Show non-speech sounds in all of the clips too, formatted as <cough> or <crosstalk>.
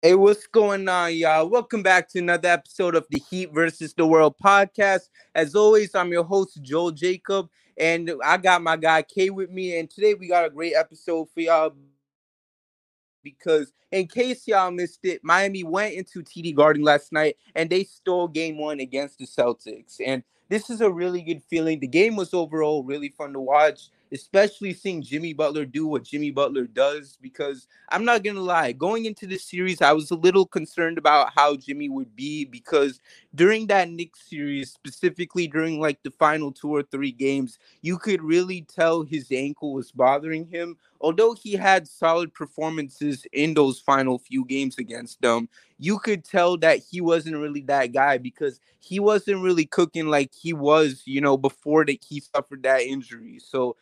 Hey, what's going on, y'all? Welcome back to another episode of the Heat versus the World podcast. As always, I'm your host, Joel Jacob, and I got my guy K with me. And today we got a great episode for y'all because, in case y'all missed it, Miami went into TD Garden last night and they stole game one against the Celtics. And this is a really good feeling. The game was overall really fun to watch especially seeing Jimmy Butler do what Jimmy Butler does. Because I'm not gonna lie, going into this series, I was a little concerned about how Jimmy would be because during that Knicks series, specifically during like the final two or three games, you could really tell his ankle was bothering him. Although he had solid performances in those final few games against them, you could tell that he wasn't really that guy because he wasn't really cooking like he was, you know, before that he suffered that injury. So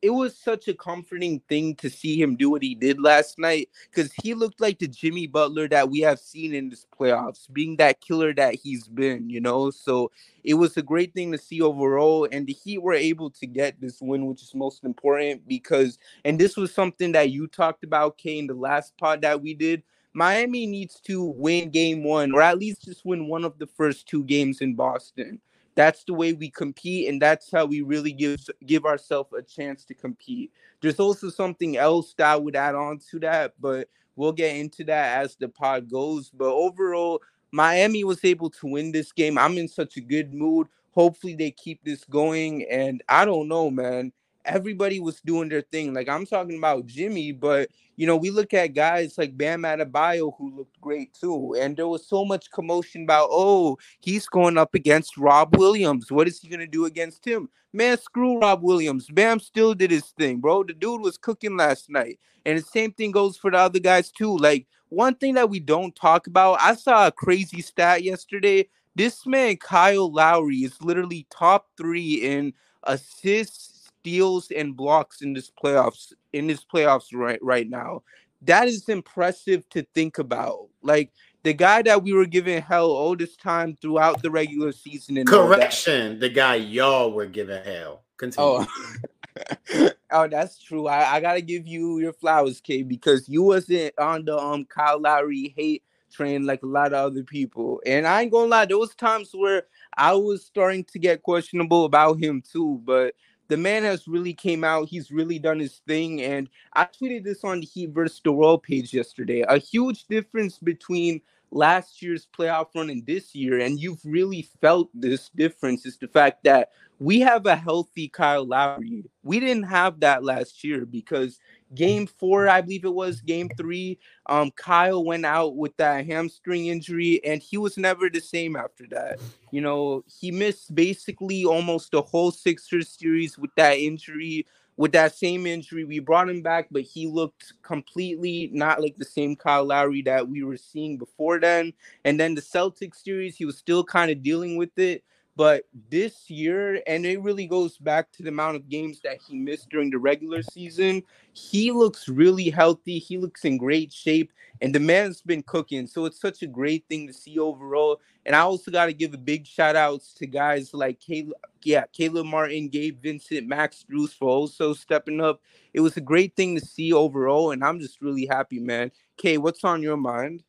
it was such a comforting thing to see him do what he did last night because he looked like the Jimmy Butler that we have seen in this playoffs, being that killer that he's been, you know. So it was a great thing to see overall, and the Heat were able to get this win, which is most important because, and this was something that you talked about, Kay, in the last pod that we did. Miami needs to win game one, or at least just win one of the first two games in Boston that's the way we compete and that's how we really give give ourselves a chance to compete. There's also something else that i would add on to that but we'll get into that as the pod goes. But overall miami was able to win this game. I'm in such a good mood. Hopefully they keep this going and i don't know man everybody was doing their thing. Like I'm talking about Jimmy, but you know, we look at guys like Bam Adebayo who looked great too. And there was so much commotion about, oh, he's going up against Rob Williams. What is he gonna do against him? Man, screw Rob Williams. Bam still did his thing, bro. The dude was cooking last night. And the same thing goes for the other guys too. Like one thing that we don't talk about, I saw a crazy stat yesterday. This man, Kyle Lowry, is literally top three in assists steals and blocks in this playoffs in this playoffs right right now. That is impressive to think about. Like the guy that we were giving hell all this time throughout the regular season. And Correction, the guy y'all were giving hell. Continue. Oh. <laughs> oh, that's true. I, I gotta give you your flowers, K, because you wasn't on the um Kyle Lowry hate train like a lot of other people. And I ain't gonna lie, there was times where I was starting to get questionable about him too. But the man has really came out. He's really done his thing. And I tweeted this on the Heat versus the World page yesterday. A huge difference between last year's playoff run and this year, and you've really felt this difference, is the fact that we have a healthy Kyle Lowry. We didn't have that last year because game four, I believe it was game three, um, Kyle went out with that hamstring injury and he was never the same after that. You know, he missed basically almost the whole Sixers series with that injury. With that same injury, we brought him back, but he looked completely not like the same Kyle Lowry that we were seeing before then. And then the Celtics series, he was still kind of dealing with it. But this year, and it really goes back to the amount of games that he missed during the regular season, he looks really healthy. He looks in great shape, and the man's been cooking. So it's such a great thing to see overall. And I also got to give a big shout outs to guys like Caleb, yeah, Caleb Martin, Gabe Vincent, Max Strus for also stepping up. It was a great thing to see overall, and I'm just really happy, man. Kay, what's on your mind?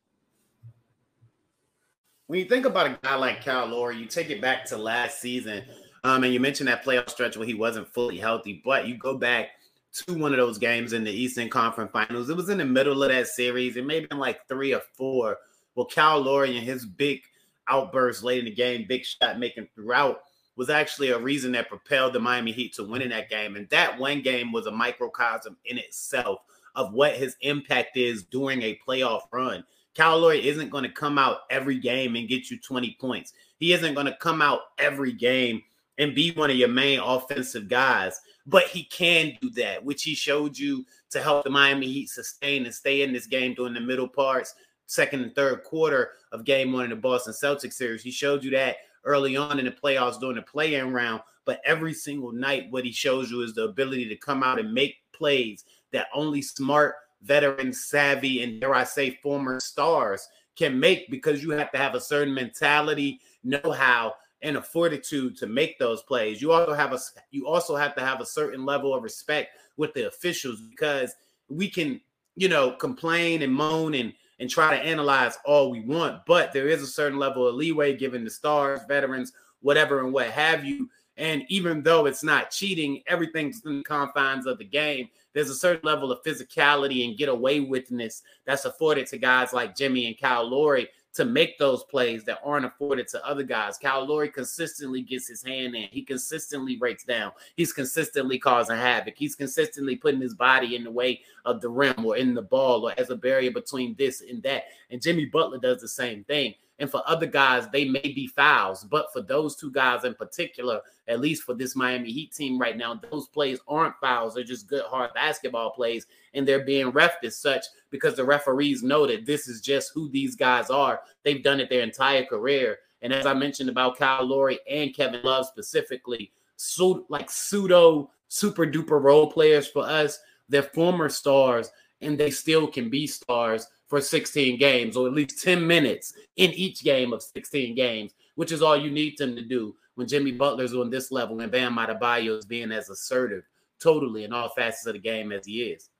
When you think about a guy like Kyle Lowry, you take it back to last season, um, and you mentioned that playoff stretch where he wasn't fully healthy, but you go back to one of those games in the Eastern Conference Finals. It was in the middle of that series. It may have been like three or four. Well, Kyle Lowry and his big outburst late in the game, big shot making throughout, was actually a reason that propelled the Miami Heat to winning that game. And that one game was a microcosm in itself of what his impact is during a playoff run. Lowry isn't going to come out every game and get you 20 points. He isn't going to come out every game and be one of your main offensive guys, but he can do that, which he showed you to help the Miami Heat sustain and stay in this game during the middle parts. second and third quarter of game one in the Boston Celtics series. He showed you that early on in the playoffs during the play-in round. But every single night, what he shows you is the ability to come out and make plays that only smart, veteran, savvy, and dare I say, former stars can make because you have to have a certain mentality, know-how, and a fortitude to make those plays. You also have a you also have to have a certain level of respect with the officials because we can, you know, complain and moan and and try to analyze all we want, but there is a certain level of leeway given the stars, veterans, whatever, and what have you. And even though it's not cheating, everything's in the confines of the game. There's a certain level of physicality and get away withness that's afforded to guys like Jimmy and Kyle Lowry to make those plays that aren't afforded to other guys. Kyle Lowry consistently gets his hand in. He consistently breaks down. He's consistently causing havoc. He's consistently putting his body in the way of the rim or in the ball or as a barrier between this and that. And Jimmy Butler does the same thing. And for other guys, they may be fouls. But for those two guys in particular, at least for this Miami Heat team right now, those plays aren't fouls. They're just good, hard basketball plays. And they're being refed as such because the referees know that this is just who these guys are. They've done it their entire career. And as I mentioned about Kyle Lowry and Kevin Love specifically, so like pseudo super duper role players for us, they're former stars and they still can be stars for 16 games or at least 10 minutes in each game of 16 games, which is all you need them to do when Jimmy Butler's on this level and Bam Adebayo is being as assertive totally in all facets of the game as he is.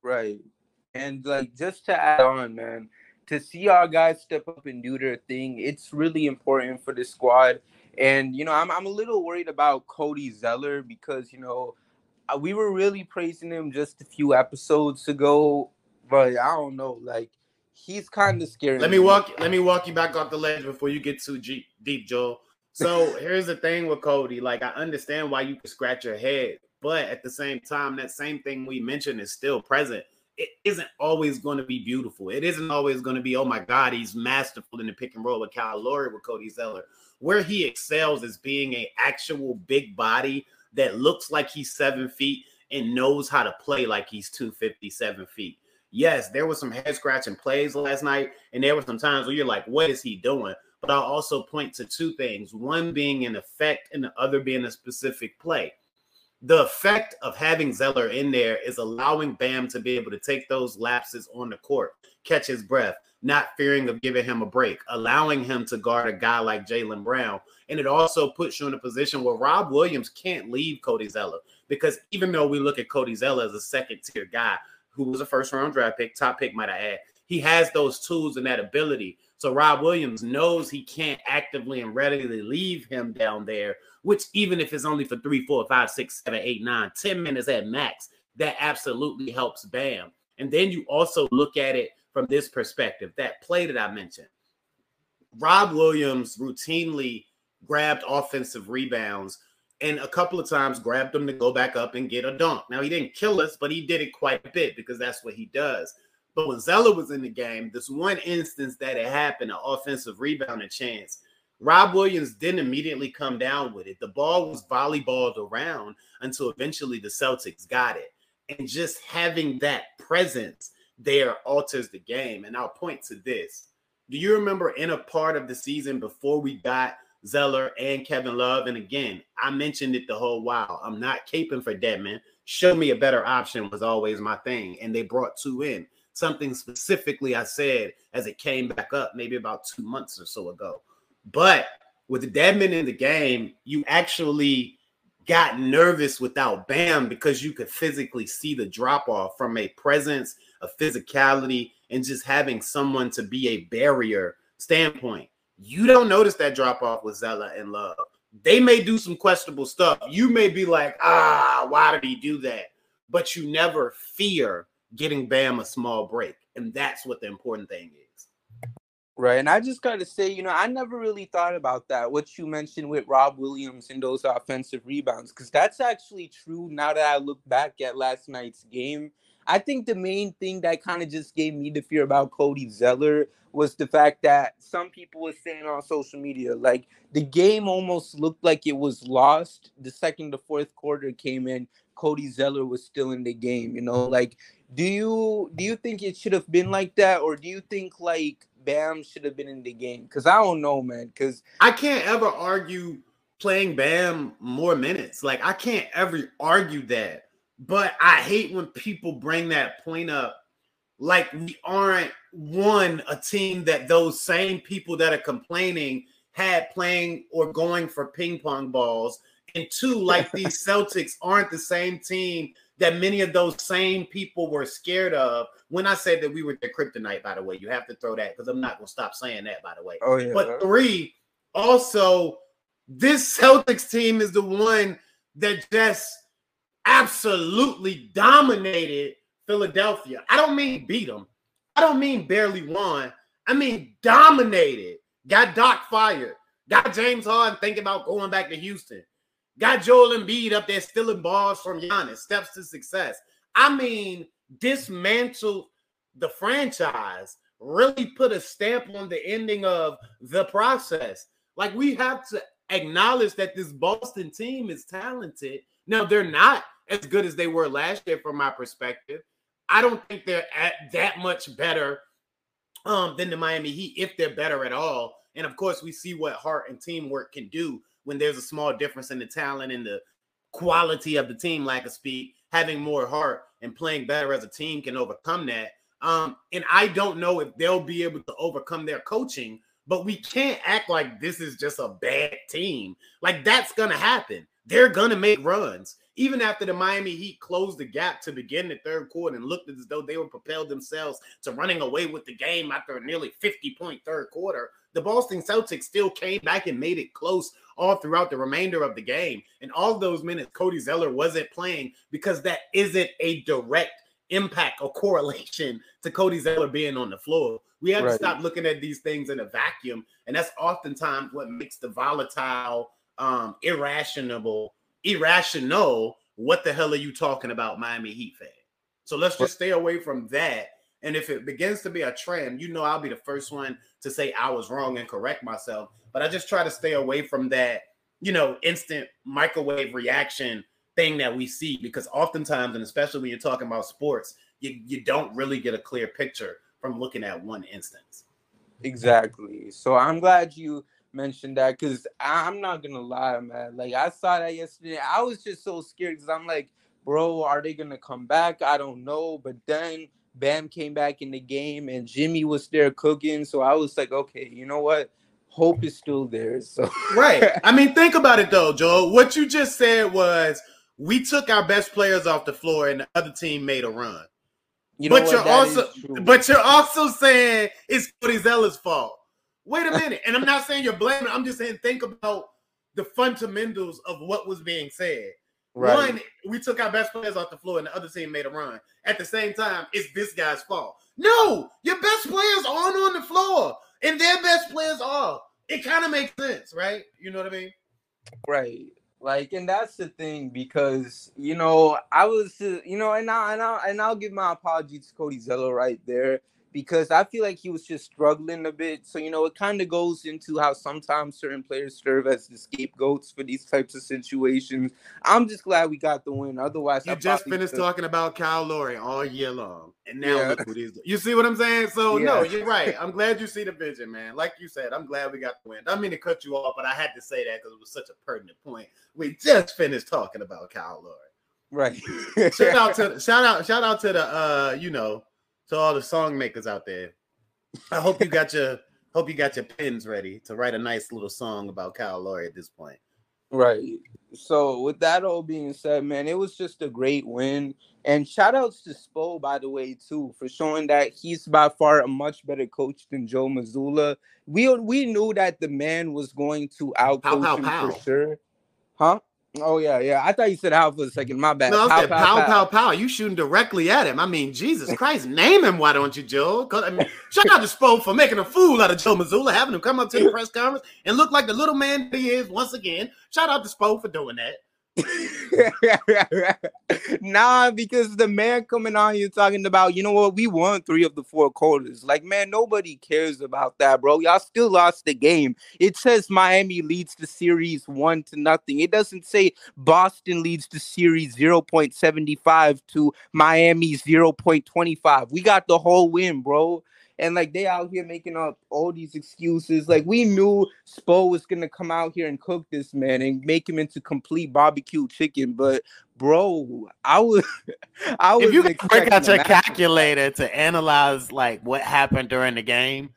Right. And like just to add on, man, to see our guys step up and do their thing, it's really important for the squad. And you know, I'm I'm a little worried about Cody Zeller because you know uh, we were really praising him just a few episodes ago, but I don't know, like he's kind of scary. Let me walk. Let me walk you back off the ledge before you get too deep, Joel. So <laughs> here's the thing with Cody. Like I understand why you could scratch your head, but at the same time, that same thing we mentioned is still present it isn't always going to be beautiful. It isn't always going to be, oh my God, he's masterful in the pick and roll with Kyle Lowry with Cody Zeller. Where he excels is being an actual big body that looks like he's seven feet and knows how to play like he's 257 feet. Yes, there was some head scratching plays last night, and there were some times where you're like, what is he doing? But I'll also point to two things one being an effect, and the other being a specific play the effect of having Zeller in there is allowing Bam to be able to take those lapses on the court, catch his breath, not fearing of giving him a break, allowing him to guard a guy like Jaylen Brown. And it also puts you in a position where Rob Williams can't leave Cody Zeller because even though we look at Cody Zeller as a second tier guy who was a first round draft pick, top pick, might I add, he has those tools and that ability. So Rob Williams knows he can't actively and readily leave him down there which even if it's only for three, four, five, six, seven, eight, nine, ten minutes at max, that absolutely helps Bam. And then you also look at it from this perspective that play that I mentioned. Rob Williams routinely grabbed offensive rebounds and a couple of times grabbed them to go back up and get a dunk. Now, he didn't kill us, but he did it quite a bit because that's what he does. But when Zeller was in the game, this one instance that it happened, an offensive rebound, a chance, Rob Williams didn't immediately come down with it. The ball was volleyballed around until eventually the Celtics got it. And just having that presence there alters the game. And I'll point to this. Do you remember in a part of the season before we got Zeller and Kevin Love? And again, I mentioned it the whole while. I'm not caping for Dedmon. Show me a better option was always my thing. And they brought two in. Something specifically I said as it came back up maybe about two months or so ago. But with the Dedmon in the game, you actually got nervous without Bam because you could physically see the drop off from a presence, a physicality, and just having someone to be a barrier standpoint. You don't notice that drop off with Zeller and Love. They may do some questionable stuff. You may be like, ah, why did he do that? But you never fear getting Bam a small break. And that's what the important thing is. Right. And I just got to say, you know, I never really thought about that, what you mentioned with Rob Williams and those offensive rebounds, because that's actually true now that I look back at last night's game. I think the main thing that kind of just gave me the fear about Cody Zeller was the fact that some people were saying on social media, like the game almost looked like it was lost the second the fourth quarter came in. Cody Zeller was still in the game. You know, like do you do you think it should have been like that, or do you think like Bam should have been in the game? Because I don't know, man. Because I can't ever argue playing Bam more minutes. Like I can't ever argue that. But I hate when people bring that point up like we aren't one a team that those same people that are complaining had playing or going for ping pong balls. And two like <laughs> these Celtics aren't the same team that many of those same people were scared of. When I said that we were the kryptonite by the way you have to throw that because I'm not going to stop saying that by the way. Oh yeah but three also this Celtics team is the one that just absolutely dominated Philadelphia. I don't mean beat them. I don't mean barely won. I mean dominated. Got Doc fired. Got James Harden thinking about going back to Houston. Got Joel Embiid up there stealing balls from Giannis. Steps to success. I mean, dismantled the franchise. Really put a stamp on the ending of the process. Like we have to acknowledge that this Boston team is talented. Now they're not as good as they were last year, from my perspective. I don't think they're at that much better um, than the Miami Heat, if they're better at all. And of course, we see what heart and teamwork can do when there's a small difference in the talent and the quality of the team, lack of speed. Having more heart and playing better as a team can overcome that. Um, and I don't know if they'll be able to overcome their coaching, but we can't act like this is just a bad team. Like that's gonna happen. They're gonna make runs even after the Miami Heat closed the gap to begin the third quarter and looked as though they were propelled themselves to running away with the game after a nearly 50 point third quarter, the Boston Celtics still came back and made it close all throughout the remainder of the game. And all those minutes, Cody Zeller wasn't playing because that isn't a direct impact or correlation <laughs> to Cody Zeller being on the floor. We have right. to stop looking at these things in a vacuum. And that's oftentimes what makes the volatile, um, irrational irrational. What the hell are you talking about, Miami Heat fan? So let's just stay away from that. And if it begins to be a trend, you know, I'll be the first one to say I was wrong and correct myself. But I just try to stay away from that, you know, instant microwave reaction thing that we see because oftentimes, and especially when you're talking about sports, you, you don't really get a clear picture from looking at one instance. Exactly. So I'm glad you mention that because I'm not gonna lie, man. Like I saw that yesterday. I was just so scared because I'm like, bro, are they gonna come back? I don't know. But then Bam came back in the game and Jimmy was there cooking. So I was like, okay, you know what? Hope is still there. <laughs> So right. I mean, think about it though, Joe. What you just said was we took our best players off the floor and the other team made a run. You know but what? you're that also but you're also saying it's Cody Zeller's fault. Wait a minute. And I'm not saying you're blaming. I'm just saying think about the fundamentals of what was being said. Right. One, we took our best players off the floor and the other team made a run. At the same time, it's this guy's fault. No, your best players aren't on the floor and their best players are. It kind of makes sense, right? You know what I mean? Right. Like, and that's the thing because you know I was, you know, and I and I and I'll give my apology to Cody Zeller right there because I feel like he was just struggling a bit. So, you know, it kind of goes into how sometimes certain players serve as the scapegoats for these types of situations. I'm just glad we got the win. Otherwise, you I just finished talking about Kyle Lowry all year long. And now yeah. look what he's doing. You see what I'm saying? So, yeah. no, you're right. <laughs> I'm glad you see the vision, man. Like you said, I'm glad we got the win. I mean to cut you off, but I had to say that because it was such a pertinent point. We just finished talking about Kyle Lowry. Right. shout out to <laughs> shout out shout out to the uh you know to all the song makers out there. I hope you got your <laughs> hope you got your pens ready to write a nice little song about Kyle Lowry at this point. Right. So with that all being said, man, it was just a great win. And shout outs to Spo, by the way, too, for showing that he's by far a much better coach than Joe Mazzulla. We we knew that the man was going to out coach him for sure. Huh? Oh yeah, yeah. I thought you said how for a second. My bad. No, I said pow, pow, pow, pow, You shooting directly at him. I mean, Jesus Christ, name him. Why don't you, Joe? Cause I mean, shout out to Spo for making a fool out of Joe Mazzulla, having him come up to the press conference and look like the little man he is once again. Shout out to Spo for doing that. <laughs> nah, because the man coming on here talking about, you know what, we won three of the four quarters. Like, man, nobody cares about that, bro. Y'all still lost the game. It says Miami leads the series one to nothing. It doesn't say Boston leads the series 0.75 to Miami 0.25. We got the whole win, bro and like they out here making up all these excuses. Like we knew Spo was gonna come out here and cook this man and make him into complete barbecue chicken, but bro, I was, <laughs> I was. If you could break out your calculator to analyze like what happened during the game,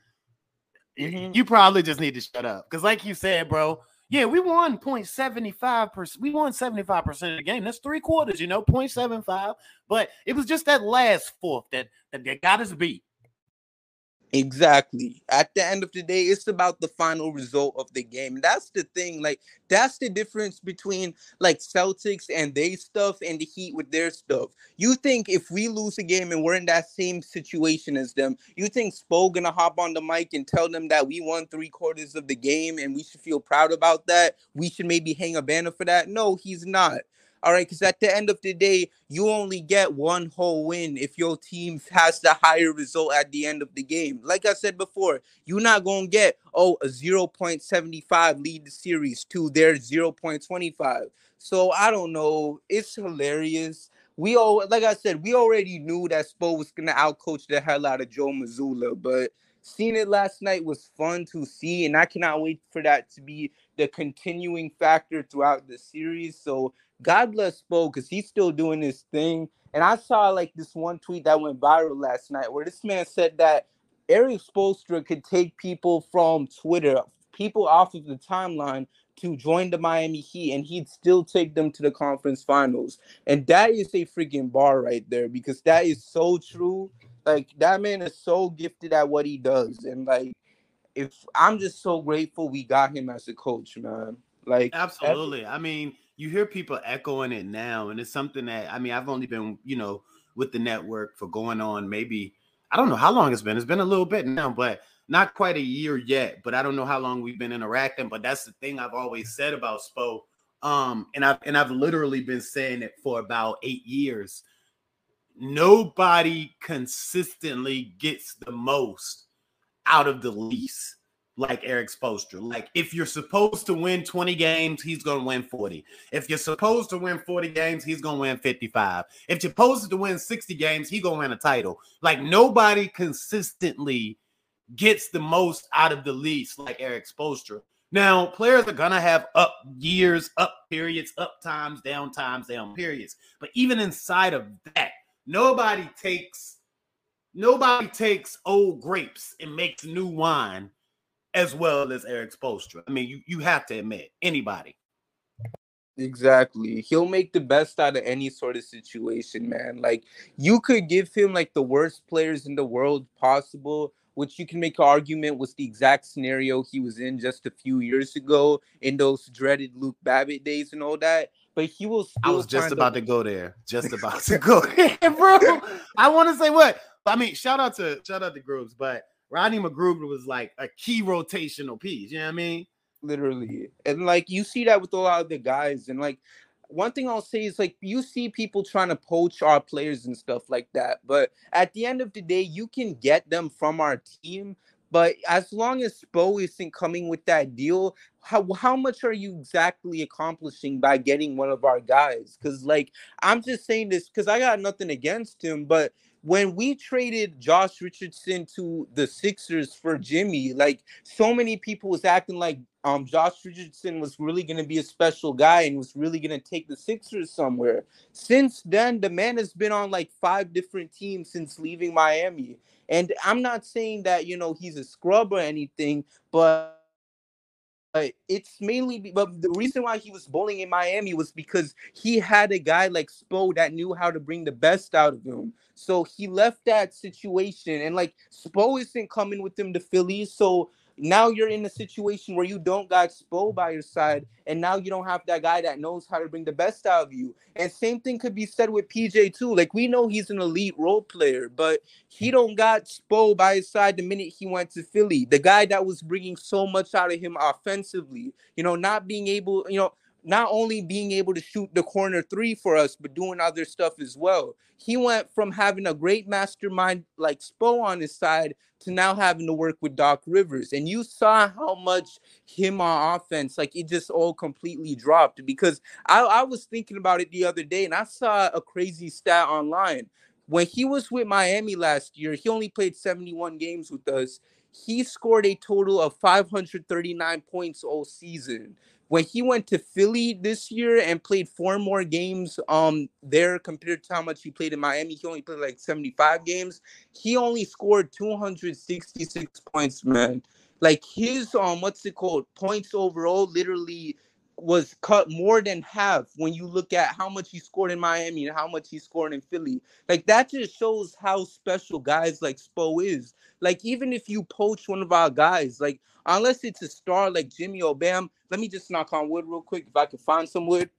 mm-hmm. you probably just need to shut up because, like you said, bro. Yeah, we won 0.75%. We won 75% of the game. That's three quarters, you know, 0.75. But it was just that last fourth that, that, that got us beat. Exactly. At the end of the day, it's about the final result of the game. That's the thing. Like, that's the difference between like Celtics and they stuff and the Heat with their stuff. You think if we lose a game and we're in that same situation as them, you think Spo gonna hop on the mic and tell them that we won three quarters of the game and we should feel proud about that? We should maybe hang a banner for that? No, he's not. All right, because at the end of the day, you only get one whole win if your team has the higher result at the end of the game. Like I said before, you're not gonna get oh a 0.75 lead the series to their 0.25. So I don't know. It's hilarious. We all like I said, we already knew that Spo was gonna outcoach the hell out of Joe Mazzulla, but seeing it last night was fun to see, and I cannot wait for that to be the continuing factor throughout the series. So God bless Spo because he's still doing his thing. And I saw like this one tweet that went viral last night where this man said that Erik Spoelstra could take people from Twitter, people off of the timeline to join the Miami Heat, and he'd still take them to the conference finals. And that is a freaking bar right there because that is so true. Like that man is so gifted at what he does, and like if I'm just so grateful we got him as a coach, man. Like absolutely. I mean, you hear people echoing it now, and it's something that I mean, I've only been, you know, with the network for going on maybe I don't know how long it's been. It's been a little bit now, but not quite a year yet. But I don't know how long we've been interacting. But that's the thing I've always said about Spo. Um, and I've and I've literally been saying it for about eight years. Nobody consistently gets the most out of the least like Erik Spoelstra. Like if you're supposed to win 20 games, he's going to win 40. If you're supposed to win 40 games, he's going to win 55. If you're supposed to win 60 games, he's going to win a title. Like nobody consistently gets the most out of the least like Erik Spoelstra. Now, players are going to have up years, up periods, up times, down times, down periods. But even inside of that, nobody takes nobody takes old grapes and makes new wine as well as Erik Spoelstra. I mean, you, you have to admit, anybody. Exactly. He'll make the best out of any sort of situation, man. Like you could give him like the worst players in the world possible, which you can make an argument was the exact scenario he was in just a few years ago in those dreaded Luke Babbitt days and all that. But he will. I was just <laughs> about to go there. Just about to go there, bro. I want to say what. I mean, shout out to shout out to groups, but Rodney McGruder was like a key rotational piece. You know what I mean? Literally. And like you see that with a lot of the guys. And like one thing I'll say is like you see people trying to poach our players and stuff like that. But at the end of the day, you can get them from our team. But as long as Spo isn't coming with that deal, how how much are you exactly accomplishing by getting one of our guys? Because like I'm just saying this because I got nothing against him, but when we traded Josh Richardson to the Sixers for Jimmy, like so many people was acting like um Josh Richardson was really gonna be a special guy and was really gonna take the Sixers somewhere. Since then, the man has been on like five different teams since leaving Miami. And I'm not saying that you know he's a scrub or anything, but but it's mainly but the reason why he was bowling in Miami was because he had a guy like Spo that knew how to bring the best out of him. So he left that situation and like Spo isn't coming with him to Philly. So now you're in a situation where you don't got Spo by your side, and now you don't have that guy that knows how to bring the best out of you. And same thing could be said with PJ too. Like we know he's an elite role player, but he don't got Spo by his side the minute he went to Philly. The guy that was bringing so much out of him offensively, you know, not being able, you know, not only being able to shoot the corner three for us, but doing other stuff as well. He went from having a great mastermind like Spo on his side to now having to work with Doc Rivers. And you saw how much him on offense, like it just all completely dropped. Because I, I was thinking about it the other day and I saw a crazy stat online. When he was with Miami last year, he only played 71 games with us. He scored a total of 539 points all season when he went to Philly this year and played four more games um there compared to how much he played in Miami, he only played like 75 games. He only scored 266 points, man. Like his um what's it called? Points overall literally was cut more than half when you look at how much he scored in Miami and how much he scored in Philly. Like that just shows how special guys like Spo is. Like even if you poach one of our guys, like unless it's a star like Jimmy or Bam, let me just knock on wood real quick if I can find some wood.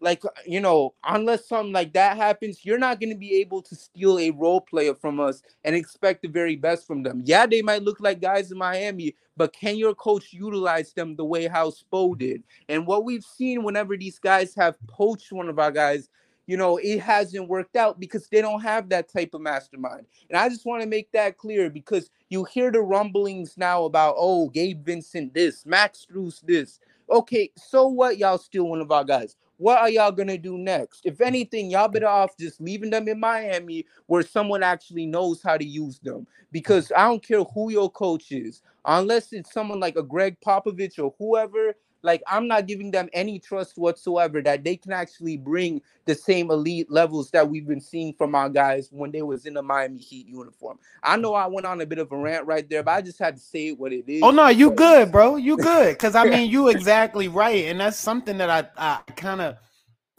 Like uh, you know, unless something like that happens, you're not going to be able to steal a role player from us and expect the very best from them. Yeah, they might look like guys in Miami, but can your coach utilize them the way how Spo mm-hmm. did? And what we've seen whenever these guys have poached one of our guys, you know, it hasn't worked out because they don't have that type of mastermind. And I just want to make that clear because you hear the rumblings now about, oh, Gabe Vincent this, Max Strus this. Okay, so what? Y'all steal one of our guys. What are y'all gonna do next? If mm. anything, y'all better off just leaving them in Miami where someone actually knows how to use them. Because I don't care who your coach is, unless it's someone like a Gregg Popovich or whoever, like I'm not giving them any trust whatsoever that they can actually bring the same elite levels that we've been seeing from our guys when they was in the Miami Heat uniform. I know I went on a bit of a rant right there, but I just had to say what it is. Oh no, you good, bro. You good. Cause I mean you exactly right. And that's something that I I kind of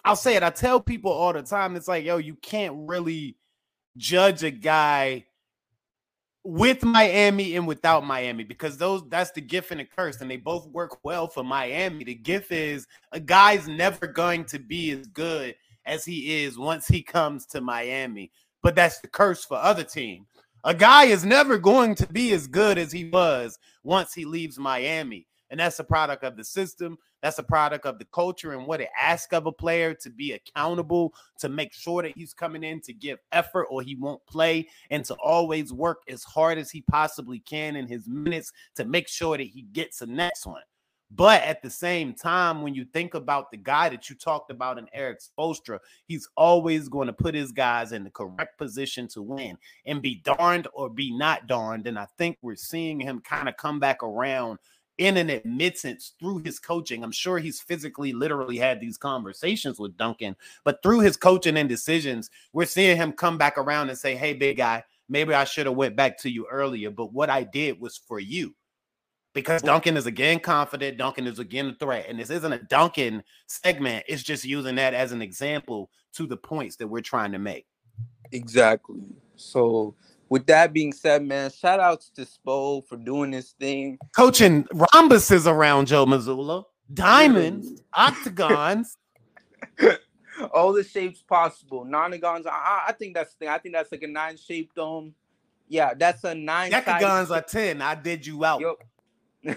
I'll say it. I tell people all the time. It's like, yo, you can't really judge a guy with Miami and without Miami because those that's the gift and the curse, and they both work well for Miami. The gift is a guy's never going to be as good as he is once he comes to Miami, but that's the curse for other teams. A guy is never going to be as good as he was once he leaves Miami. And that's a product of the system. That's a product of the culture and what it asks of a player to be accountable, to make sure that he's coming in to give effort or he won't play, and to always work as hard as he possibly can in his minutes to make sure that he gets the next one. But at the same time, when you think about the guy that you talked about in Erik Spoelstra, he's always going to put his guys in the correct position to win and be darned or be not darned. And I think we're seeing him kind of come back around in an admittance through his coaching. I'm sure he's physically, literally had these conversations with Duncan, but through his coaching and decisions, we're seeing him come back around and say, "Hey, big guy, maybe I should have went back to you earlier, but what I did was for you." Because Duncan is again confident, Duncan is again a threat, and this isn't a Duncan segment. It's just using that as an example to the points that we're trying to make. Exactly. So with that being said, man, shout outs to Spo for doing this thing. Coaching rhombuses around Joe Mazzulla, diamonds, octagons. <laughs> All the shapes possible. Nonagons. I, I think that's the thing. I think that's like a nine shaped dome. Yeah, that's a nine. Decagons are 10. I did you out. <laughs>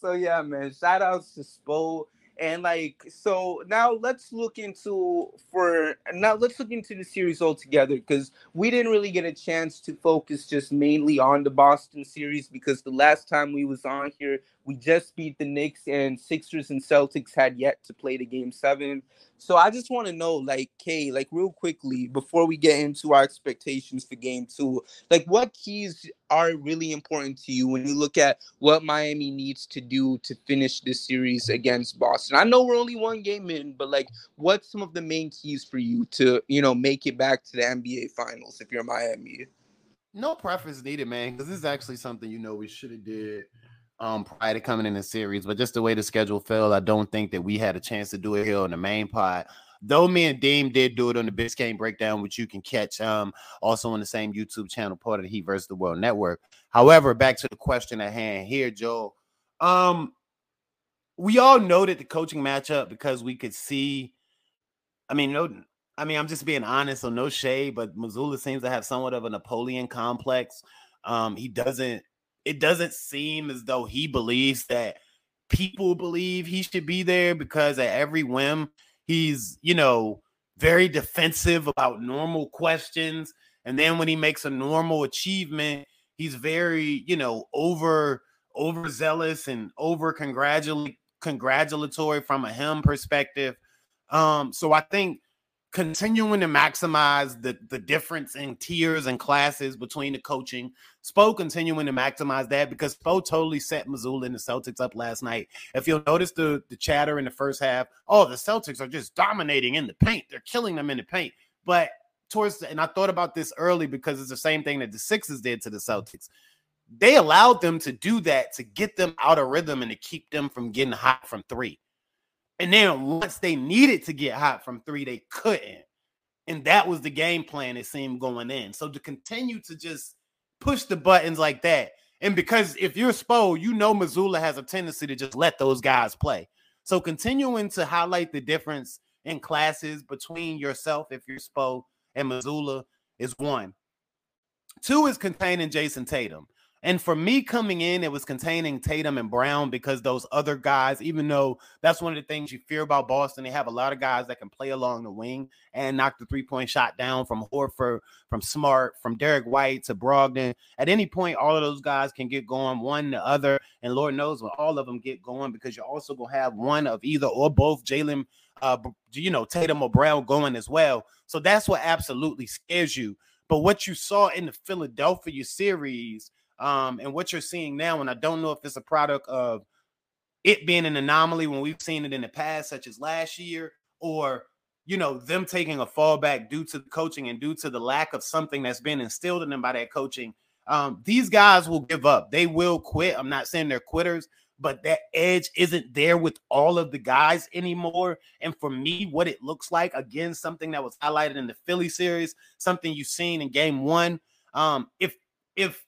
so yeah, man. Shout outs to Spo and like so now let's look into for now let's look into the series altogether because we didn't really get a chance to focus just mainly on the boston series because the last time we was on here we just beat the Knicks and Sixers and Celtics had yet to play the game seven. So I just want to know, like, Kay, like real quickly before we get into our expectations for game two, like what keys are really important to you when you look at what Miami needs to do to finish this series against Boston? I know we're only one game in, but like what's some of the main keys for you to, you know, make it back to the NBA finals if you're Miami? No preference needed, man, because this is actually something you know we should have did um prior to coming in the series, but just the way the schedule fell, I don't think that we had a chance to do it here on the main pod. Though me and Dame did do it on the Biscayne breakdown, which you can catch um also on the same YouTube channel, part of the Heat versus the World Network. However, back to the question at hand here, Joe. Um, we all noted the coaching matchup because we could see. I mean, no, I mean, I'm just being honest, so no shade, but Mazzulla seems to have somewhat of a Napoleon complex. Um, he doesn't it doesn't seem as though he believes that people believe he should be there because at every whim, he's, you know, very defensive about normal questions. And then when he makes a normal achievement, he's very, you know, over overzealous and over congratulate congratulatory from a him perspective. Um, so I think continuing to maximize the the difference in tiers and classes between the coaching. Spo continuing to maximize that because Spo totally set Mazzulla and the Celtics up last night. If you'll notice the the chatter in the first half, oh, the Celtics are just dominating in the paint. They're killing them in the paint. But towards the, and I thought about this early because it's the same thing that the Sixers did to the Celtics. They allowed them to do that to get them out of rhythm and to keep them from getting hot from three. And then once they needed to get hot from three, they couldn't. And that was the game plan, it seemed, going in. So to continue to just push the buttons like that, and because if you're Spo, you know Mazzulla has a tendency to just let those guys play. So continuing to highlight the difference in classes between yourself, if you're Spo, and Mazzulla is one. Two is containing Jayson Tatum. And for me coming in, it was containing Tatum and Brown because those other guys, even though that's one of the things you fear about Boston, they have a lot of guys that can play along the wing and knock the three point shot down from Horford, from Smart, from Derrick White to Brogdon. At any point, all of those guys can get going one the other. And Lord knows when all of them get going because you're also going to have one of either or both Jaylen, uh, you know, Tatum or Brown going as well. So that's what absolutely scares you. But what you saw in the Philadelphia series, um, and what you're seeing now, and I don't know if it's a product of it being an anomaly when we've seen it in the past, such as last year, or you know, them taking a fallback due to the coaching and due to the lack of something that's been instilled in them by that coaching. Um, these guys will give up. They will quit. I'm not saying they're quitters, but that edge isn't there with all of the guys anymore. And for me, what it looks like, again, something that was highlighted in the Philly series, something you've seen in game one. Um, if if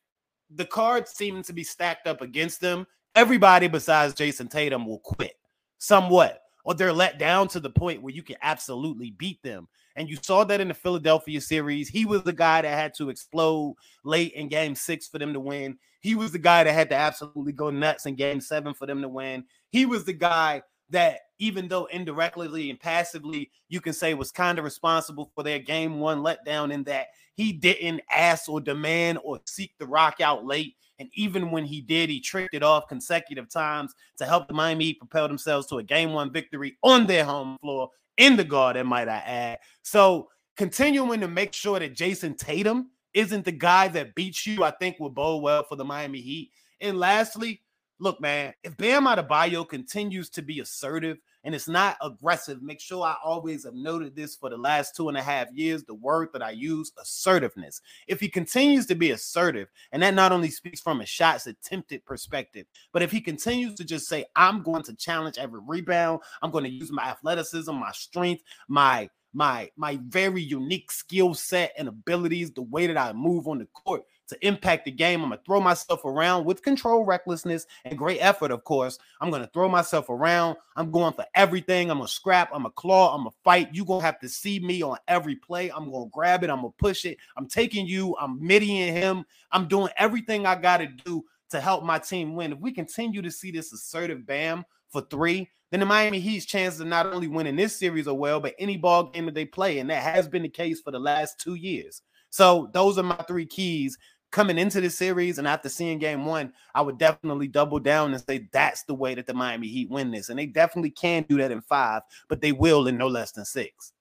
the cards seem to be stacked up against them. Everybody besides Jayson Tatum will quit somewhat, or they're let down to the point where you can absolutely beat them. And you saw that in the Philadelphia series. He was the guy that had to explode late in game six for them to win. He was the guy that had to absolutely go nuts in game seven for them to win. He was the guy that, even though indirectly and passively, you can say was kind of responsible for their game one letdown in that he didn't ask or demand or seek the rock out late. And even when he did, he tricked it off consecutive times to help the Miami Heat propel themselves to a game one victory on their home floor in the Garden, might I add. So continuing to make sure that Jayson Tatum isn't the guy that beats you, I think will bode well for the Miami Heat. And lastly, look, man, if Bam Adebayo continues to be assertive and it's not aggressive. Make sure I always have noted this for the last two and a half years. The word that I use, assertiveness. If he continues to be assertive, and that not only speaks from a shots attempted perspective, but if he continues to just say, I'm going to challenge every rebound, I'm going to use my athleticism, my strength, my my my very unique skill set and abilities, the way that I move on the court to impact the game. I'm gonna throw myself around with control, recklessness, and great effort, of course. I'm gonna throw myself around. I'm going for everything. I'm gonna scrap, I'm gonna claw, I'm gonna fight. You're gonna have to see me on every play. I'm gonna grab it, I'm gonna push it. I'm taking you, I'm middying him. I'm doing everything I gotta do to help my team win. If we continue to see this assertive bam for three, then the Miami Heat's chances of not only winning this series are well, but any ball game that they play. And that has been the case for the last two years. So those are my three keys coming into the series and after seeing game one, I would definitely double down and say that's the way that the Miami Heat win this. And they definitely can do that in five, but they will in no less than six.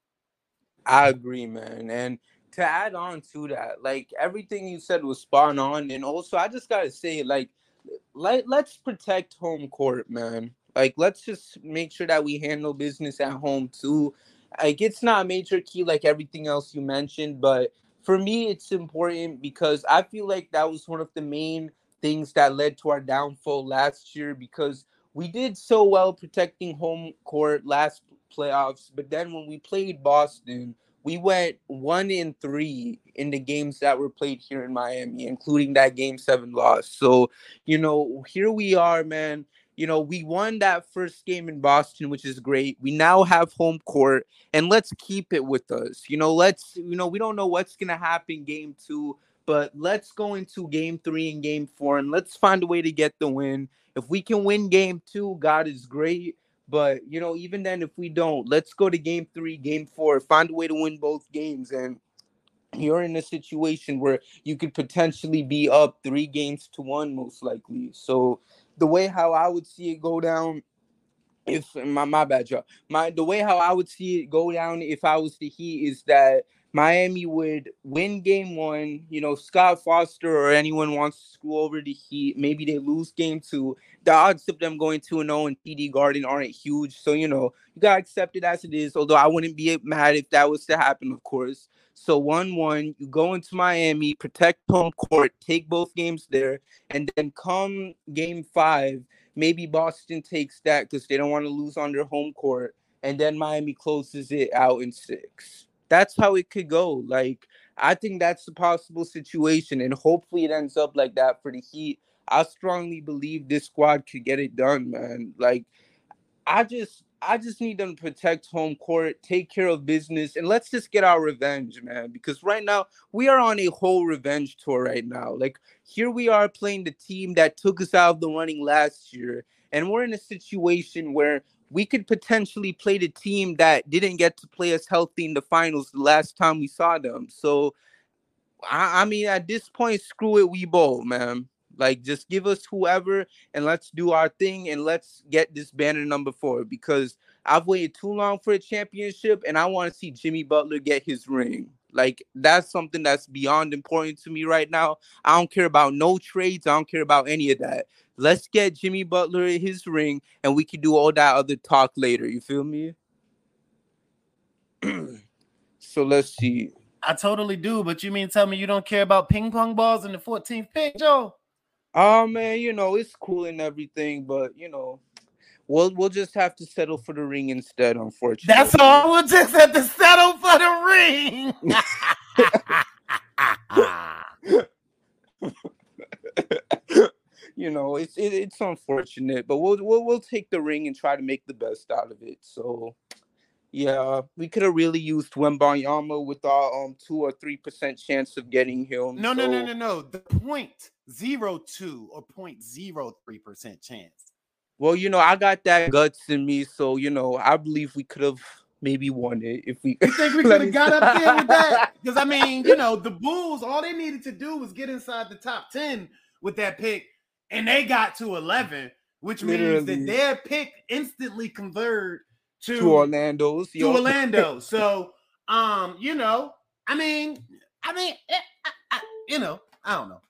I agree, man. And to add on to that, like everything you said was spot on. And also, I just got to say, like, let, let's protect home court, man. Like, let's just make sure that we handle business at home too. Like, it's not a major key like everything else you mentioned, but for me, it's important because I feel like that was one of the main things that led to our downfall last year because we did so well protecting home court last playoffs, but then when we played Boston, we went one in three in the games that were played here in Miami, including that game seven loss. So, you know, here we are, man you know, we won that first game in Boston, which is great. We now have home court, and let's keep it with us. You know, let's, you know, we don't know what's going to happen game two, But let's go into game three and game four and let's find a way to get the win. If we can win game two, God is great. But you know, even then, if we don't, let's go to game three, game four, find a way to win both games. And you're in a situation where you could potentially be up three games to one, most likely. So the way how I would see it go down, if my my bad, y'all. My the way how I would see it go down if I was the Heat is that Miami would win game one. You know, Scott Foster or anyone wants to screw over the Heat. Maybe they lose game two. The odds of them going 2 0 in TD Garden aren't huge. So, you know, you got to accept it as it is. Although I wouldn't be mad if that was to happen, of course. So, 1 1, you go into Miami, protect home court, take both games there. And then come game five, maybe Boston takes that because they don't want to lose on their home court. And then Miami closes it out in six that's how it could go. Like I think that's a possible situation, and hopefully it ends up like that for the Heat. I strongly believe this squad could get it done, man. Like I just I just need them to protect home court, take care of business, and let's just get our revenge, man. Because right now we are on a whole revenge tour right now. Like here we are playing the team that took us out of the running last year, and we're in a situation where we could potentially play the team that didn't get to play us healthy in the finals the last time we saw them. So, I, I mean, at this point, screw it, we bowl, man. Like, just give us whoever and let's do our thing and let's get this banner number four because I've waited too long for a championship and I want to see Jimmy Butler get his ring. Like, that's something that's beyond important to me right now. I don't care about no trades, I don't care about any of that. Let's get Jimmy Butler his ring, and we can do all that other talk later. You feel me? <clears throat> so let's see. I totally do, but you mean tell me you don't care about ping pong balls in the 14th pick, Joe? Oh man, you know it's cool and everything, but you know, we'll we'll just have to settle for the ring instead. Unfortunately, that's all. We'll just have to settle for the ring. <laughs> you know, it's it, it's unfortunate, but we'll, we'll we'll take the ring and try to make the best out of it. So, yeah, we could have really used Wembanyama with our um two or three percent chance of getting him. No, so. no, no, no, no. The point zero two or point zero three percent chance. Well, you know, I got that guts in me, so you know, I believe we could have maybe won it if we. You think we <laughs> could have got up there with that? <laughs> Because I mean, you know, the Bulls, all they needed to do was get inside the top ten with that pick, and they got to 11, which Literally. means that their pick instantly converted to, to Orlando's to Orlando. <laughs> so, um, you know, I mean, I mean, it, I, I, you know, I don't know.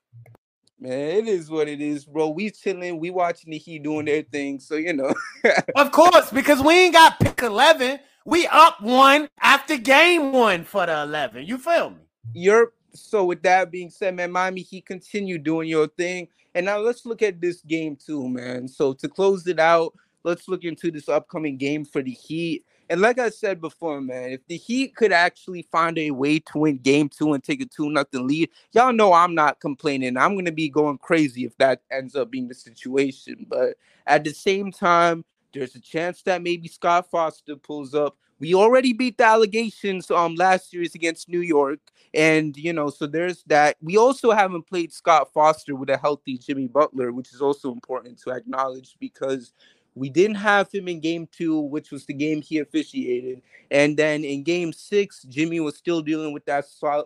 Man, it is what it is, bro. We chilling, we watching the Heat doing their thing, so you know. <laughs> of course, because we ain't got pick eleven. We up one after game one for the eleven. You feel me? You're so. With that being said, man, Miami Heat continue doing your thing. And now let's look at this game too, man. So to close it out, let's look into this upcoming game for the Heat. And like I said before, man, if the Heat could actually find a way to win game two and take a 2 nothing lead, y'all know I'm not complaining. I'm to be going crazy if that ends up being the situation. But at the same time, there's a chance that maybe Scott Foster pulls up. We already beat the allegations um last series against New York. And, you know, so there's that. We also haven't played Scott Foster with a healthy Jimmy Butler, which is also important to acknowledge because we didn't have him in game two, which was the game he officiated. And then in game six, Jimmy was still dealing with that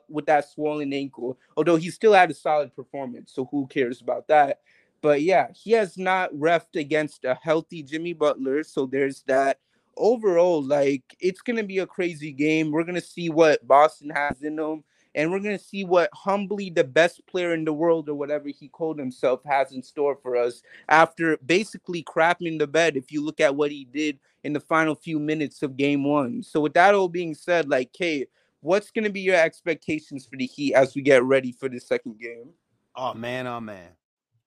with that swollen ankle, although he still had a solid performance. So who cares about that? But yeah, he has not refed against a healthy Jimmy Butler. So there's that. Overall, like it's gonna be a crazy game. We're gonna see what Boston has in them and we're going to see what humbly the best player in the world or whatever he called himself has in store for us after basically crapping the bed if you look at what he did in the final few minutes of game one so with that all being said like Kay, what's going to be your expectations for the heat as we get ready for the second game oh man oh man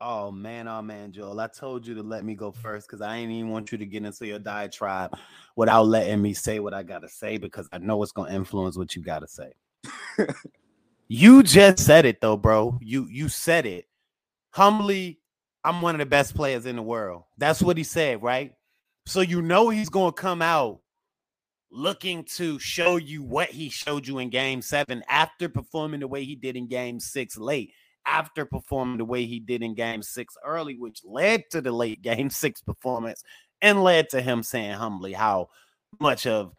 Oh man, oh man, Joel. I told you to let me go first because I ain't even want you to get into your diatribe without letting me say what I gotta say because I know it's gonna influence what you gotta say. You just said it though, bro. You you said it. Humbly, I'm one of the best players in the world. That's what he said, right? So you know he's gonna come out looking to show you what he showed you in game seven after performing the way he did in game six late, after performing the way he did in game six early, which led to the late <laughs> game six performance and led to him saying humbly how much of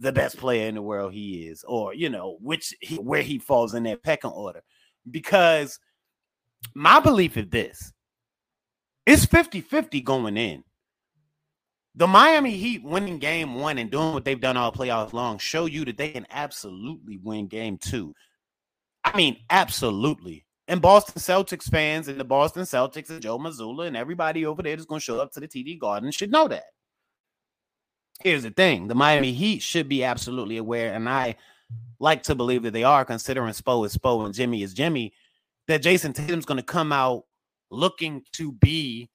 the best player in the world he is, or you know, which he, where he falls in that pecking order. Because my belief is this it's 50 50 going in. The Miami Heat winning game one and doing what they've done all playoffs long show you that they can absolutely win game two. I mean, absolutely. And Boston Celtics fans and the Boston Celtics and Joe Mazzulla and everybody over there that's going to show up to the TD Garden should know that. Here's the thing the Miami Heat should be absolutely aware, and I like to believe that they are, considering Spo is Spo and Jimmy is Jimmy, that Jayson Tatum's going to come out looking to be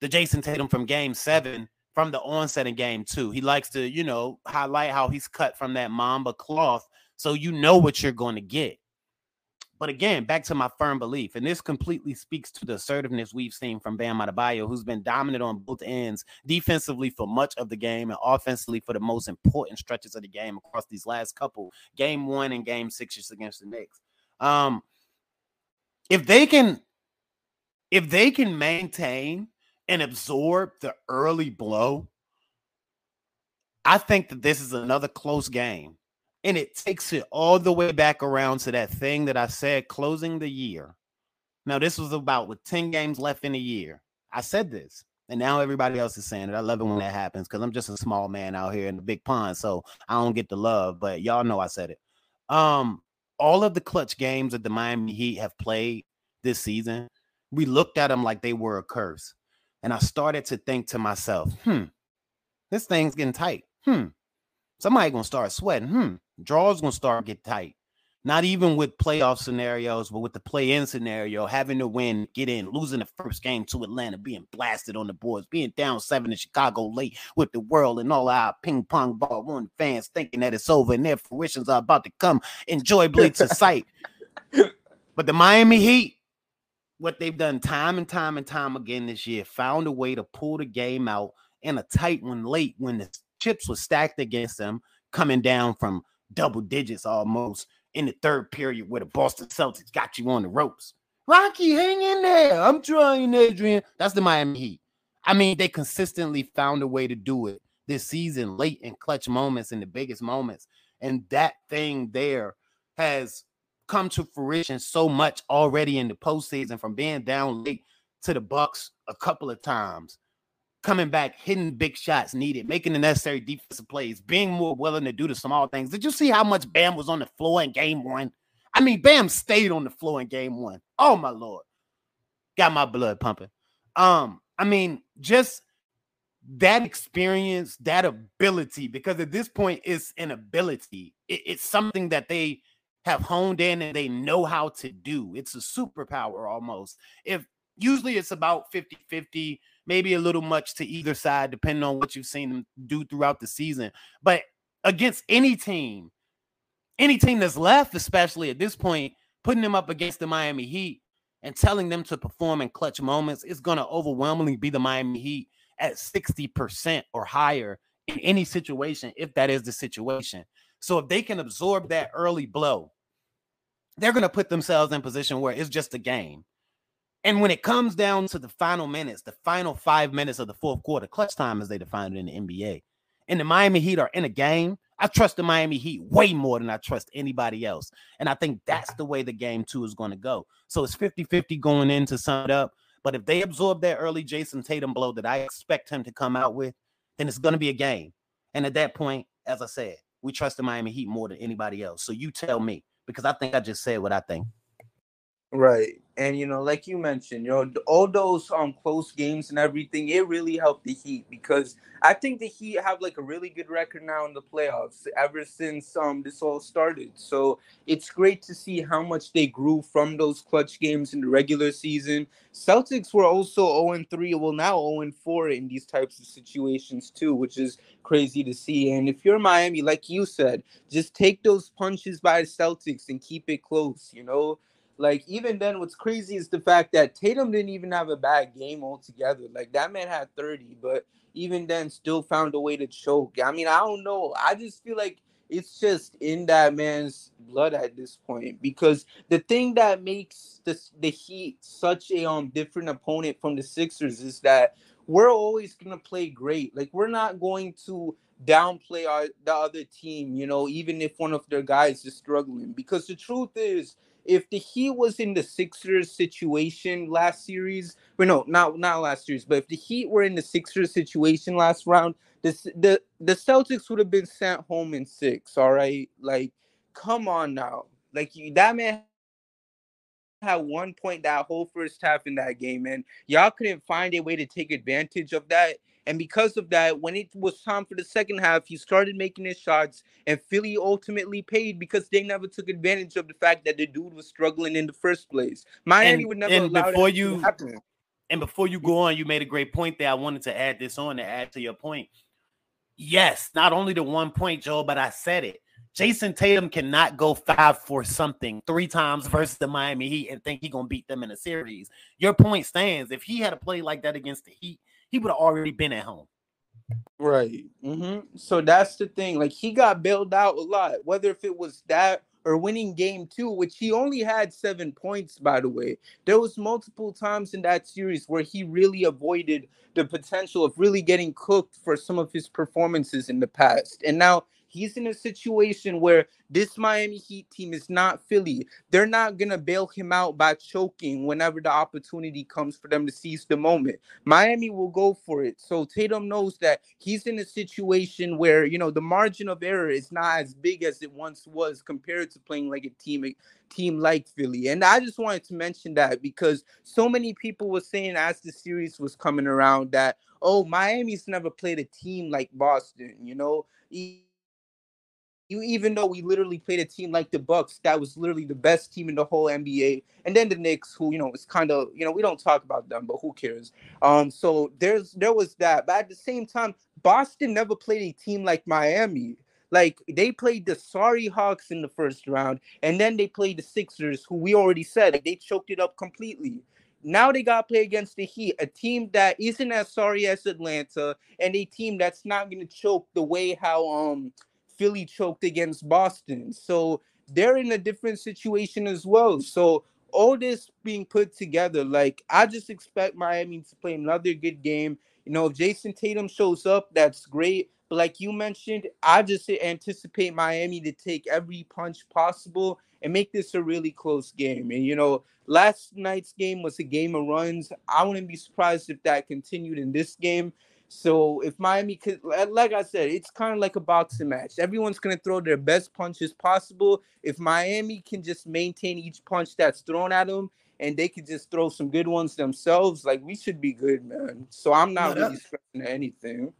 the Jayson Tatum from game seven from the onset in game two. He likes to, you know, highlight how he's cut from that Mamba cloth so you know what you're going to get. But again, back to my firm belief, and this completely speaks to the assertiveness we've seen from Bam Adebayo, who's been dominant on both ends, defensively for much of the game and offensively for the most important stretches of the game across these last couple, game one and game six against the Knicks. Um, if they can, if they can maintain and absorb the early blow, I think that this is another close game. And it takes it all the way back around to that thing that I said closing the year. Now, this was about with 10 games left in a year. I said this, and now everybody else is saying it. I love it when that happens because I'm just a small man out here in the big pond, so I don't get the love, but y'all know I said it. Um, all of the clutch games that the Miami Heat have played this season, we looked at them like they were a curse. And I started to think to myself, hmm, this thing's getting tight. Hmm, somebody gonna start sweating. Hmm, draws gonna start get tight. Not even with playoff scenarios, but with the play-in scenario, having to win, get in, losing the first game to Atlanta, being blasted on the boards, being down seven in Chicago late with the world and all our ping pong ball one fans thinking that it's over and their fruitions are about to come enjoyably <laughs> to sight. But the Miami Heat, what they've done time and time and time again this year, found a way to pull the game out in a tight one late when the chips were stacked against them, coming down from double digits almost in the third period where the Boston Celtics got you on the ropes. Rocky, hang in there. I'm trying, Adrian. That's the Miami Heat. I mean, they consistently found a way to do it this season, late in clutch moments, in the biggest moments. And that thing there has come to fruition so much already in the postseason from being down late to the Bucks a couple of times coming back, hitting big shots needed, making the necessary defensive plays, being more willing to do the small things. Did you see how much Bam was on the floor in game one? I mean, Bam stayed on the floor in game one. Oh my lord. Got my blood pumping. Um, I mean, just that experience, that ability, because at this point it's an ability. It, it's something that they have honed in and they know how to do. It's a superpower almost. If usually it's about 50 50 maybe a little much to either side, depending on what you've seen them do throughout the season. But against any team, any team that's left, especially at this point, putting them up against the Miami Heat and telling them to perform in clutch moments is going to overwhelmingly be the Miami Heat at 60% or higher in any situation, if that is the situation. So if they can absorb that early blow, they're going to put themselves in position where it's just a game. And when it comes down to the final minutes, the final five minutes of the fourth quarter, clutch time as they define it in the NBA, and the Miami Heat are in a game, I trust the Miami Heat way more than I trust anybody else. And I think that's the way the game two is going to go. So it's 50 50 going in to sum it up. But if they absorb that early Jayson Tatum blow that I expect him to come out with, then it's going to be a game. And at that point, as I said, we trust the Miami Heat more than anybody else. So you tell me, because I think I just said what I think. Right. And you know, like you mentioned, you know, all those um close games and everything, it really helped the Heat because I think the Heat have like a really good record now in the playoffs ever since um this all started. So it's great to see how much they grew from those clutch games in the regular season. Celtics were also 0-3, well now 0-4 in these types of situations too, which is crazy to see. And if you're Miami, like you said, just take those punches by the Celtics and keep it close, you know like even then, what's crazy is the fact that Tatum didn't even have a bad game altogether. Like that man had 30, but even then still found a way to choke. I mean, I don't know. I just feel like it's just in that man's blood at this point because the thing that makes the, the Heat such a um different opponent from the Sixers is that we're always gonna play great. Like we're not going to downplay our the other team, you know, even if one of their guys is struggling. Because the truth is, if the Heat was in the Sixers situation last series, but no, not not last series, but if the Heat were in the Sixers situation last round, the the the Celtics would have been sent home in six. All right, like come on now, like that man had one point that whole first half in that game, and y'all couldn't find a way to take advantage of that. And because of that, when it was time for the second half, he started making his shots, and Philly ultimately paid because they never took advantage of the fact that the dude was struggling in the first place. Miami and, would never and allow before that you, to happen. And before you go on, you made a great point there. I wanted to add this on to add to your point. Yes, not only the one point, Joe, but I said it. Jayson Tatum cannot go five for something three times versus the Miami Heat and think he's gonna beat them in a series. Your point stands. If he had a play like that against the Heat, he would have already been at home. Right. Mm-hmm. So that's the thing. Like he got bailed out a lot, whether if it was that or winning game two, which he only had seven points, by the way. There was multiple times in that series where he really avoided the potential of really getting cooked for some of his performances in the past. And now He's in a situation where this Miami Heat team is not Philly. They're not going to bail him out by choking whenever the opportunity comes for them to seize the moment. Miami will go for it. So Tatum knows that he's in a situation where, you know, the margin of error is not as big as it once was compared to playing like a team team like Philly. And I just wanted to mention that because so many people were saying as the series was coming around that, oh, Miami's never played a team like Boston, you know you even though we literally played a team like the Bucks, that was literally the best team in the whole NBA, and then the Knicks, who you know is kind of you know we don't talk about them, but who cares? Um, so there's there was that, but at the same time, Boston never played a team like Miami. Like they played the sorry Hawks in the first round, and then they played the Sixers, who we already said like, they choked it up completely. Now they got to play against the Heat, a team that isn't as sorry as Atlanta, and a team that's not going to choke the way how um Philly choked against Boston. So they're in a different situation as well. So all this being put together, like I just expect Miami to play another good game. You know, if Jayson Tatum shows up, that's great. But like you mentioned, I just anticipate Miami to take every punch possible and make this a really close game. And you know, last night's game was a game of runs. I wouldn't be surprised if that continued in this game. So if Miami could, like I said, it's kind of like a boxing match. Everyone's gonna throw their best punches possible. If Miami can just maintain each punch that's thrown at them, and they could just throw some good ones themselves, like we should be good, man. So I'm not no, really stressing anything.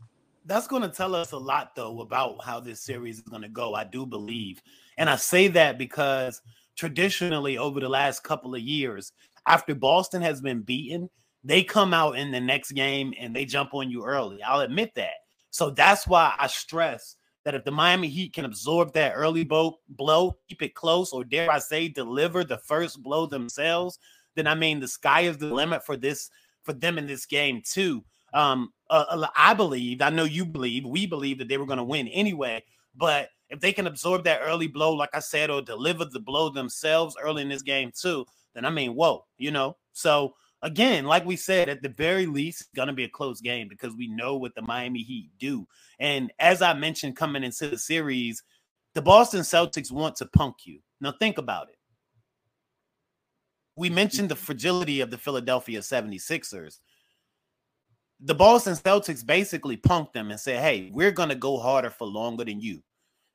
That's going to tell us a lot, though, about how this series is going to go. I do believe, and I say that because traditionally, over the last couple of years, after Boston has been beaten, they come out in the next game and they jump on you early. I'll admit that. So that's why I stress that if the Miami Heat can absorb that early blow, blow, keep it close, or dare I say, deliver the first blow themselves, then I mean the sky is the limit for this for them in this game too. Um, uh, I believe, I know you believe, we believe that they were going to win anyway. But if they can absorb that early blow, like I said, or deliver the blow themselves early in this game too, then I mean, whoa, you know. So again, like we said, at the very least, it's going to be a close game because we know what the Miami Heat do. And as I mentioned coming into the series, the Boston Celtics want to punk you. Now, think about it. We mentioned the fragility of the Philadelphia 76ers. The Boston Celtics basically punked them and said, hey, we're going to go harder for longer than you.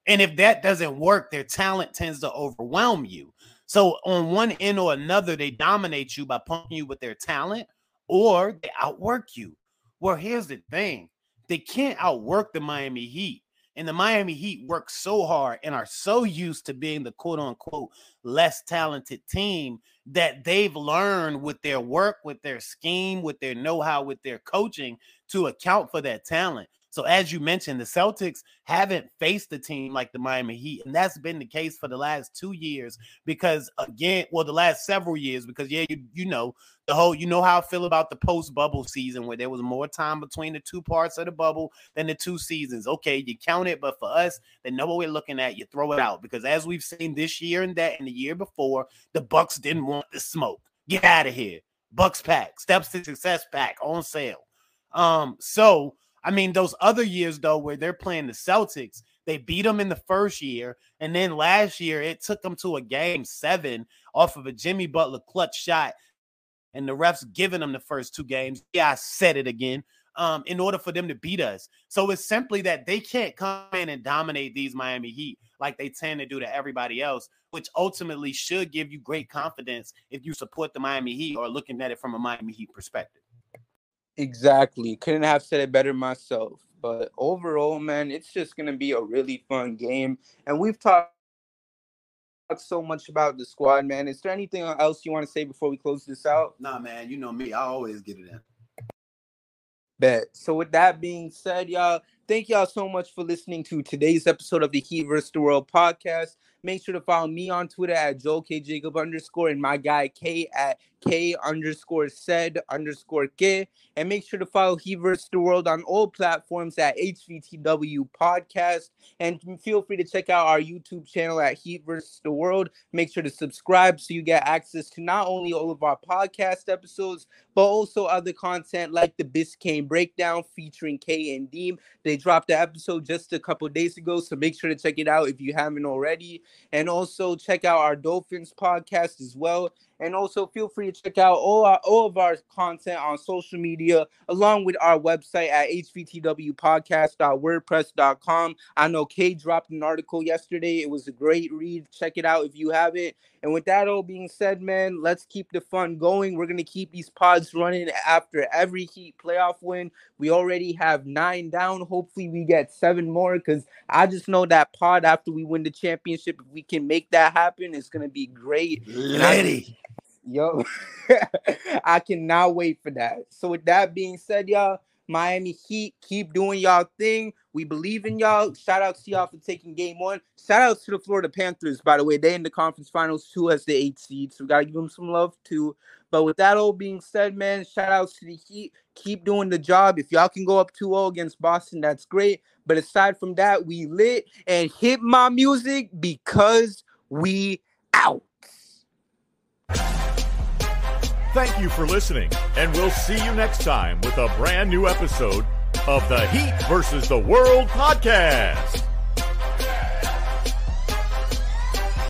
And if that doesn't work, their talent tends to overwhelm you. So on one end or another, they dominate you by pumping you with their talent, or they outwork you. Well, here's the thing: they can't outwork the Miami Heat. And the Miami Heat work so hard and are so used to being the quote unquote less talented team that they've learned with their work, with their scheme, with their know how, with their coaching to account for that talent. So as you mentioned, the Celtics haven't faced a team like the Miami Heat, and that's been the case for the last two years. Because again, well, the last several years, because yeah, you you know the whole you know how I feel about the post bubble season where there was more time between the two parts of the bubble than the two seasons. Okay, you count it, but for us, the number we're looking at, you throw it out because as we've seen this year and that and the year before, the Bucks didn't want the smoke. Get out of here. Bucks pack, steps to success pack on sale. Um, so I mean, those other years though, where they're playing the Celtics, they beat them in the first year, and then last year it took them to a game seven off of a Jimmy Butler clutch shot, and the refs giving them the first two games. Yeah, I said it again. Um, in order for them to beat us. So it's simply that they can't come in and dominate these Miami Heat like they tend to do to everybody else, which ultimately should give you great confidence if you support the Miami Heat or looking at it from a Miami Heat perspective. Exactly. Couldn't have said it better myself. But overall, man, it's just gonna be a really fun game. And we've talked so much about the squad, man. Is there anything else you want to say before we close this out? Nah, man, you know me. I always get it in. Bet. So with that being said, y'all, thank y'all so much for listening to today's episode of the Heat vs. the World podcast. Make sure to follow me on Twitter at Joel K Jacob underscore and my guy K at K underscore said underscore K. And make sure to follow Heat vs. the World on all platforms at HVTW Podcast. And feel free to check out our YouTube channel at Heat vs. the World. Make sure to subscribe so you get access to not only all of our podcast episodes, but also other content like the Biscayne Breakdown featuring K and Deem. They dropped the episode just a couple days ago, so make sure to check it out if you haven't already. And also check out our Dolphins podcast as well. And also feel free to check out all our all of our content on social media, along with our website at hvtwpodcast.wordpress.com. I know Kay dropped an article yesterday. It was a great read. Check it out if you haven't. And with that all being said, man, let's keep the fun going. We're gonna keep these pods running after every Heat playoff win. We already have nine down. Hopefully, we get seven more because I just know that pod after we win the championship, if we can make that happen, it's gonna be great. Lady. Yo, <laughs> I cannot wait for that. So with that being said, y'all, Miami Heat, keep doing y'all thing. We believe in y'all. Shout out to y'all for taking game one. Shout out to the Florida Panthers, by the way. They in the conference finals too as the eight seed. So we gotta give them some love too. But with that all being said, man, shout out to the Heat. Keep doing the job. If y'all can go up 2-0 against Boston, that's great. But aside from that, we lit and hit my music because we out. Thank you for listening, and we'll see you next time with a brand new episode of the Heat versus the World podcast.